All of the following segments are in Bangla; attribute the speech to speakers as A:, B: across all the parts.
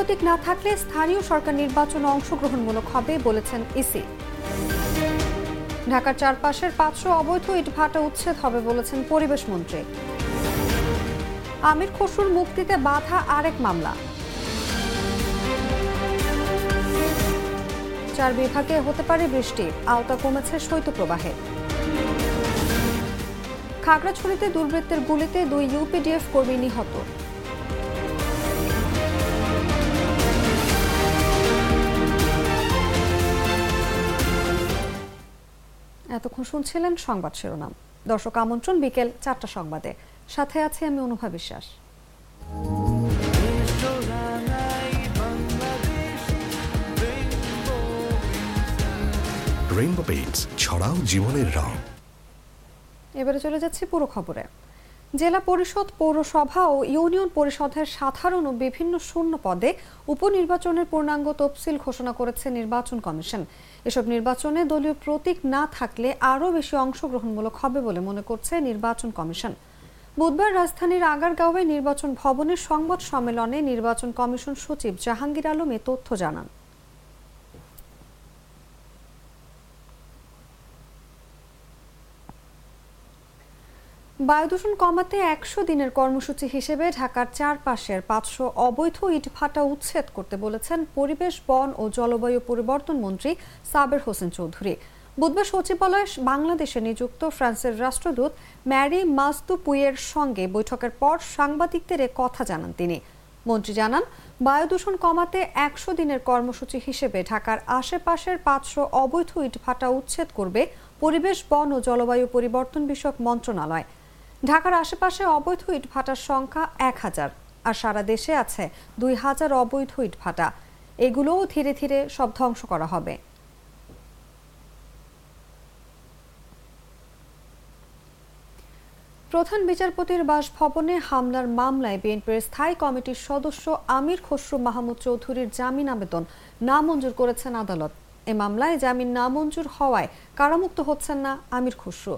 A: প্রতীক না থাকলে স্থানীয় সরকার নির্বাচনে অংশগ্রহণমূলক হবে বলেছেন ইসি ঢাকার চারপাশের পাঁচশো অবৈধ ইটভাটা উচ্ছেদ হবে বলেছেন পরিবেশ মন্ত্রী আমির খসুর মুক্তিতে বাধা আরেক মামলা চার বিভাগে হতে পারে বৃষ্টি আওতা কমেছে শৈত্যপ্রবাহে খাগড়াছড়িতে দুর্বৃত্তের গুলিতে দুই ইউপিডিএফ কর্মী নিহত এতক্ষণ শুনছিলেন সংবাদ শিরোনাম দর্শক আমন্ত্রণ বিকেল চারটা সংবাদে সাথে আছি আমি অনুভা বিশ্বাস রেইনবো পেইন্টস ছড়াও জীবনের রং এবারে চলে যাচ্ছি পুরো খবরে জেলা পরিষদ পৌরসভা ও ইউনিয়ন পরিষদের সাধারণ ও বিভিন্ন শূন্য পদে উপনির্বাচনের পূর্ণাঙ্গ তফসিল ঘোষণা করেছে নির্বাচন কমিশন এসব নির্বাচনে দলীয় প্রতীক না থাকলে আরও বেশি অংশগ্রহণমূলক হবে বলে মনে করছে নির্বাচন কমিশন বুধবার রাজধানীর আগারগাঁওয়ে নির্বাচন ভবনের সংবাদ সম্মেলনে নির্বাচন কমিশন সচিব জাহাঙ্গীর আলম এ তথ্য জানান বায়ুদূষণ কমাতে একশো দিনের কর্মসূচি হিসেবে ঢাকার চারপাশের পাঁচশো অবৈধ ইটভাটা উচ্ছেদ করতে বলেছেন পরিবেশ বন ও জলবায়ু পরিবর্তন মন্ত্রী সাবের হোসেন চৌধুরী বুধবার সচিবালয়ে বাংলাদেশে নিযুক্ত ফ্রান্সের রাষ্ট্রদূত ম্যারি মাস্তুপুইয়ের সঙ্গে বৈঠকের পর সাংবাদিকদের কথা জানান তিনি মন্ত্রী জানান বায়ুদূষণ কমাতে একশো দিনের কর্মসূচি হিসেবে ঢাকার আশেপাশের পাঁচশো অবৈধ ইটভাটা উচ্ছেদ করবে পরিবেশ বন ও জলবায়ু পরিবর্তন বিষয়ক মন্ত্রণালয় ঢাকার আশেপাশে অবৈধ ইট ভাটার সংখ্যা এক হাজার আর সারা দেশে আছে দুই হাজার অবৈধ ইট ভাটা এগুলোও ধীরে ধীরে সব ধ্বংস করা হবে প্রধান বিচারপতির বাসভবনে হামলার মামলায় বিএনপির স্থায়ী কমিটির সদস্য আমির খসরু মাহমুদ চৌধুরীর জামিন আবেদন নামঞ্জুর করেছেন আদালত এ মামলায় জামিন নামঞ্জুর হওয়ায় কারামুক্ত হচ্ছেন না আমির খসরু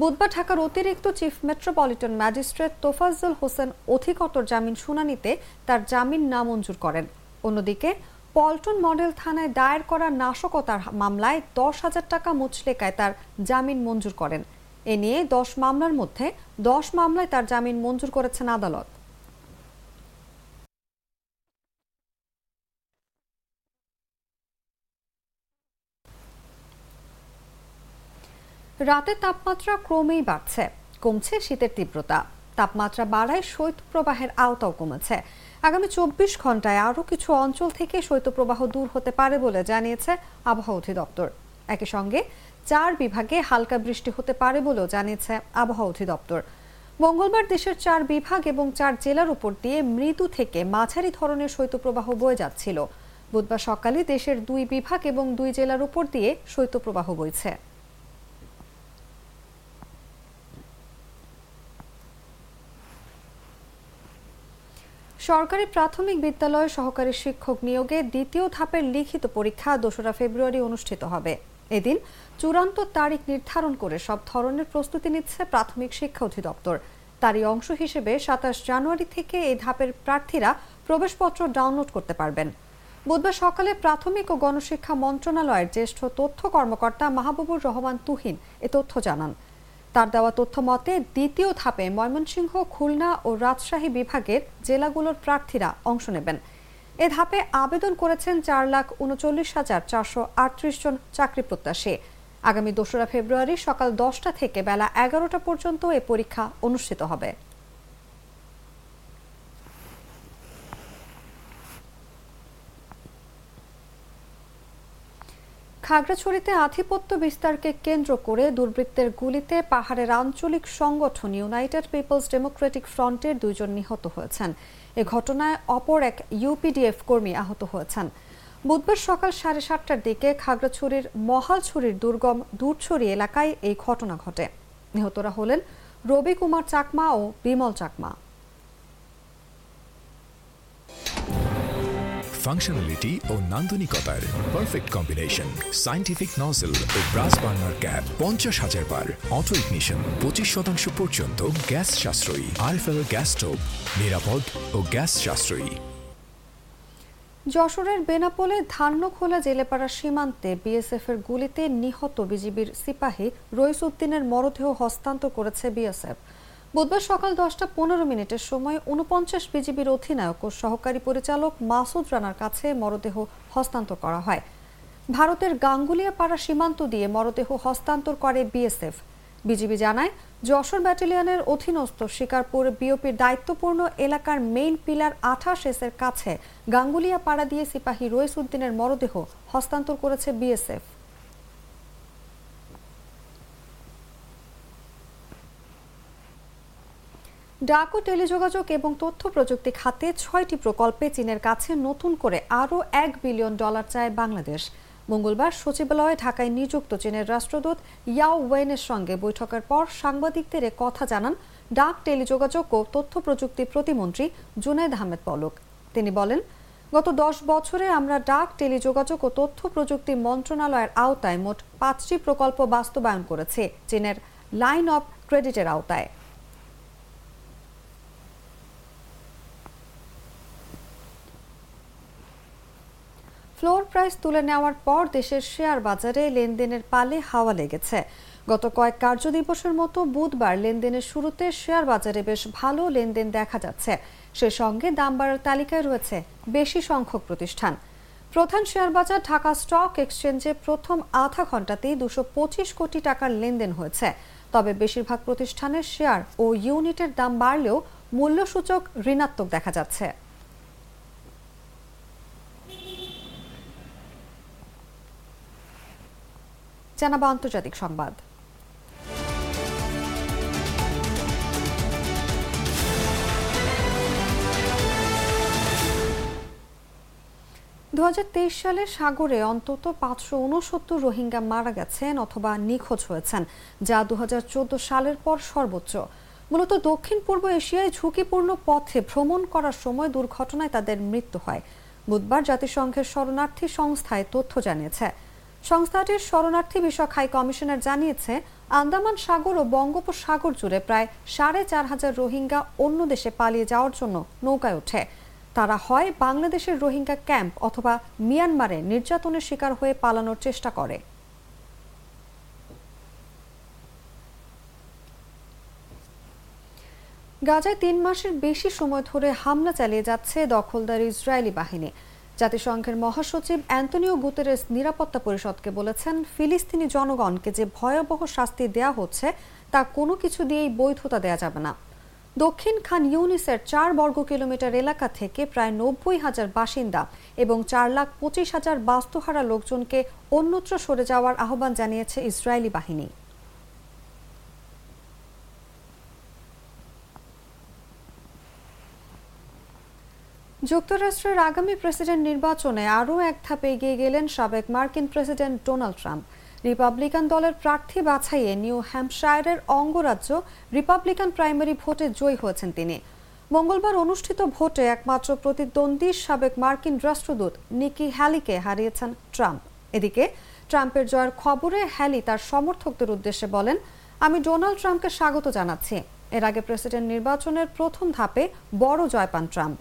A: বুধবার ঢাকার অতিরিক্ত chief metropolitan magistrate Tofazzal Hossain অধিকতর জামিন শুনানিতে তার জামিন নামঞ্জুর করেন অন্যদিকে পল্টন মডেল থানায় দায়ের করা নাশকতার মামলায় দশ হাজার টাকা মুচলেকায় তার জামিন মঞ্জুর করেন এ নিয়ে দশ মামলার মধ্যে দশ মামলায় তার জামিন মঞ্জুর করেছেন আদালত রাতে তাপমাত্রা ক্রমেই বাড়ছে কমছে শীতের তীব্রতা তাপমাত্রা বাড়ায় শৈত্যপ্রবাহের আওতাও কমেছে আগামী চব্বিশ ঘন্টায় আরও কিছু অঞ্চল থেকে শৈত্যপ্রবাহ দূর হতে পারে বলে জানিয়েছে আবহাওয়া অধিদপ্তর একই সঙ্গে চার বিভাগে হালকা বৃষ্টি হতে পারে বলেও জানিয়েছে আবহাওয়া অধিদপ্তর মঙ্গলবার দেশের চার বিভাগ এবং চার জেলার উপর দিয়ে মৃদু থেকে মাঝারি ধরনের শৈত্যপ্রবাহ বয়ে যাচ্ছিল বুধবার সকালে দেশের দুই বিভাগ এবং দুই জেলার উপর দিয়ে শৈত্যপ্রবাহ বইছে সরকারি প্রাথমিক বিদ্যালয় সহকারী শিক্ষক নিয়োগে দ্বিতীয় ধাপের লিখিত পরীক্ষা দোসরা ফেব্রুয়ারি অনুষ্ঠিত হবে এদিন চূড়ান্ত তারিখ নির্ধারণ করে সব ধরনের প্রস্তুতি নিচ্ছে প্রাথমিক শিক্ষা অধিদপ্তর তারই অংশ হিসেবে সাতাশ জানুয়ারি থেকে এই ধাপের প্রার্থীরা প্রবেশপত্র ডাউনলোড করতে পারবেন বুধবার সকালে প্রাথমিক ও গণশিক্ষা মন্ত্রণালয়ের জ্যেষ্ঠ তথ্য কর্মকর্তা মাহবুবুর রহমান তুহিন এ তথ্য জানান তার দেওয়া তথ্য মতে দ্বিতীয় ধাপে ময়মনসিংহ খুলনা ও রাজশাহী বিভাগের জেলাগুলোর প্রার্থীরা অংশ নেবেন এ ধাপে আবেদন করেছেন চার লাখ উনচল্লিশ হাজার চারশো আটত্রিশ জন চাকরি প্রত্যাশী আগামী দোসরা ফেব্রুয়ারি সকাল দশটা থেকে বেলা এগারোটা পর্যন্ত এ পরীক্ষা অনুষ্ঠিত হবে খাগড়াছড়িতে আধিপত্য বিস্তারকে কেন্দ্র করে দুর্বৃত্তের গুলিতে পাহাড়ের আঞ্চলিক সংগঠন ইউনাইটেড পিপলস ডেমোক্রেটিক ফ্রন্টের দুজন নিহত হয়েছেন এ ঘটনায় অপর এক ইউপিডিএফ কর্মী আহত হয়েছেন বুধবার সকাল সাড়ে সাতটার দিকে খাগড়াছড়ির মহালছড়ির দুর্গম দুরছড়ি এলাকায় এই ঘটনা ঘটে নিহতরা হলেন রবি কুমার চাকমা ও বিমল চাকমা ফাংশনালিটি ও নান্দনিকতার পারফেক্ট কম্বিনেশন সাইন্টিফিক নজেল ও ব্রাস বার্নার ক্যাপ পঞ্চাশ হাজার বার অটো ইগনিশন পঁচিশ শতাংশ পর্যন্ত গ্যাস সাশ্রয়ী আরএফএল গ্যাস স্টোভ নিরাপদ ও গ্যাস সাশ্রয়ী যশোরের বেনাপোলে ধান্যখোলা জেলেপাড়া সীমান্তে বিএসএফ এর গুলিতে নিহত বিজিবির সিপাহী রইস উদ্দিনের মরদেহ হস্তান্তর করেছে বিএসএফ বুধবার সকাল দশটা পনেরো মিনিটের সময় উনপঞ্চাশ বিজিবির অধিনায়ক ও সহকারী পরিচালক মাসুদ রানার কাছে মরদেহ হস্তান্তর করা হয় ভারতের গাঙ্গুলিয়াপাড়া সীমান্ত দিয়ে মরদেহ হস্তান্তর করে বিএসএফ বিজিবি জানায় যশোর ব্যাটালিয়নের অধীনস্থ শিকারপুর বিওপির দায়িত্বপূর্ণ এলাকার মেইন পিলার আঠাশ এসের কাছে গাঙ্গুলিয়াপাড়া দিয়ে সিপাহী উদ্দিনের মরদেহ হস্তান্তর করেছে বিএসএফ ডাক ও টেলিযোগাযোগ এবং তথ্য প্রযুক্তি খাতে ছয়টি প্রকল্পে চীনের কাছে নতুন করে আরও এক বিলিয়ন ডলার চায় বাংলাদেশ মঙ্গলবার সচিবালয়ে ঢাকায় নিযুক্ত চীনের রাষ্ট্রদূত ইয়াও ওয়েনের সঙ্গে বৈঠকের পর সাংবাদিকদের কথা জানান ডাক টেলিযোগাযোগ ও তথ্য প্রযুক্তি প্রতিমন্ত্রী জুনায়দ আহমেদ পলক তিনি বলেন গত দশ বছরে আমরা ডাক টেলিযোগাযোগ ও তথ্য প্রযুক্তি মন্ত্রণালয়ের আওতায় মোট পাঁচটি প্রকল্প বাস্তবায়ন করেছে চীনের লাইন অফ ক্রেডিটের আওতায় ফ্লোর প্রাইস তুলে নেওয়ার পর দেশের শেয়ার বাজারে লেনদেনের পালে হাওয়া লেগেছে গত কয়েক কার্যদিবসের মতো বুধবার লেনদেনের শুরুতে শেয়ার বাজারে বেশ ভালো লেনদেন দেখা যাচ্ছে সে সঙ্গে দাম বাড়ার তালিকায় রয়েছে বেশি সংখ্যক প্রতিষ্ঠান প্রধান শেয়ার বাজার ঢাকা স্টক এক্সচেঞ্জে প্রথম আধা ঘন্টাতেই দুশো পঁচিশ কোটি টাকার লেনদেন হয়েছে তবে বেশিরভাগ প্রতিষ্ঠানের শেয়ার ও ইউনিটের দাম বাড়লেও মূল্যসূচক ঋণাত্মক দেখা যাচ্ছে জানাবো আন্তর্জাতিক সংবাদ দু সালে সাগরে অন্তত পাঁচশো উনসত্তর রোহিঙ্গা মারা গেছেন অথবা নিখোঁজ হয়েছেন যা দু সালের পর সর্বোচ্চ মূলত দক্ষিণ পূর্ব এশিয়ায় ঝুঁকিপূর্ণ পথে ভ্রমণ করার সময় দুর্ঘটনায় তাদের মৃত্যু হয় বুধবার জাতিসংঘের শরণার্থী সংস্থায় তথ্য জানিয়েছে সংস্থাটির শরণার্থী বিষয়ক হাই কমিশনার জানিয়েছে আন্দামান সাগর ও বঙ্গোপসাগর জুড়ে প্রায় সাড়ে চার হাজার রোহিঙ্গা অন্য দেশে পালিয়ে যাওয়ার জন্য নৌকায় ওঠে তারা হয় বাংলাদেশের রোহিঙ্গা ক্যাম্প অথবা মিয়ানমারে নির্যাতনের শিকার হয়ে পালানোর চেষ্টা করে গাজায় তিন মাসের বেশি সময় ধরে হামলা চালিয়ে যাচ্ছে দখলদার ইসরায়েলি বাহিনী জাতিসংঘের মহাসচিব অ্যান্টনিও গুতেরেস নিরাপত্তা পরিষদকে বলেছেন ফিলিস্তিনি জনগণকে যে ভয়াবহ শাস্তি দেয়া হচ্ছে তা কোনো কিছু দিয়েই বৈধতা দেয়া যাবে না দক্ষিণ খান ইউনিসের চার বর্গ কিলোমিটার এলাকা থেকে প্রায় নব্বই হাজার বাসিন্দা এবং চার লাখ পঁচিশ হাজার বাস্তুহারা লোকজনকে অন্যত্র সরে যাওয়ার আহ্বান জানিয়েছে ইসরায়েলি বাহিনী যুক্তরাষ্ট্রের আগামী প্রেসিডেন্ট নির্বাচনে আরও এক ধাপ এগিয়ে গেলেন সাবেক মার্কিন প্রেসিডেন্ট ডোনাল্ড ট্রাম্প রিপাবলিকান দলের প্রার্থী বাছাইয়ে নিউ হ্যাম্পশায়ারের অঙ্গরাজ্য রিপাবলিকান প্রাইমারি ভোটে জয়ী হয়েছেন তিনি মঙ্গলবার অনুষ্ঠিত ভোটে একমাত্র প্রতিদ্বন্দ্বী সাবেক মার্কিন রাষ্ট্রদূত নিকি হ্যালিকে হারিয়েছেন ট্রাম্প এদিকে ট্রাম্পের জয়ের খবরে হ্যালি তার সমর্থকদের উদ্দেশ্যে বলেন আমি ডোনাল্ড ট্রাম্পকে স্বাগত জানাচ্ছি এর আগে প্রেসিডেন্ট নির্বাচনের প্রথম ধাপে বড় জয় পান ট্রাম্প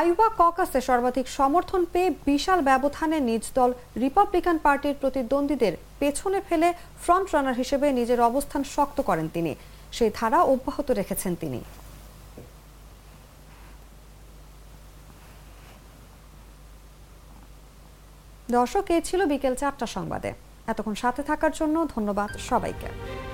A: আইওয়া ককাসে সর্বাধিক সমর্থন পেয়ে বিশাল ব্যবধানে নিজ দল রিপাবলিকান পার্টির প্রতিদ্বন্দ্বীদের পেছনে ফেলে ফ্রন্ট রানার হিসেবে নিজের অবস্থান শক্ত করেন তিনি সেই ধারা অব্যাহত রেখেছেন তিনি দর্শক এ ছিল বিকেল চারটা সংবাদে এতক্ষণ সাথে থাকার জন্য ধন্যবাদ সবাইকে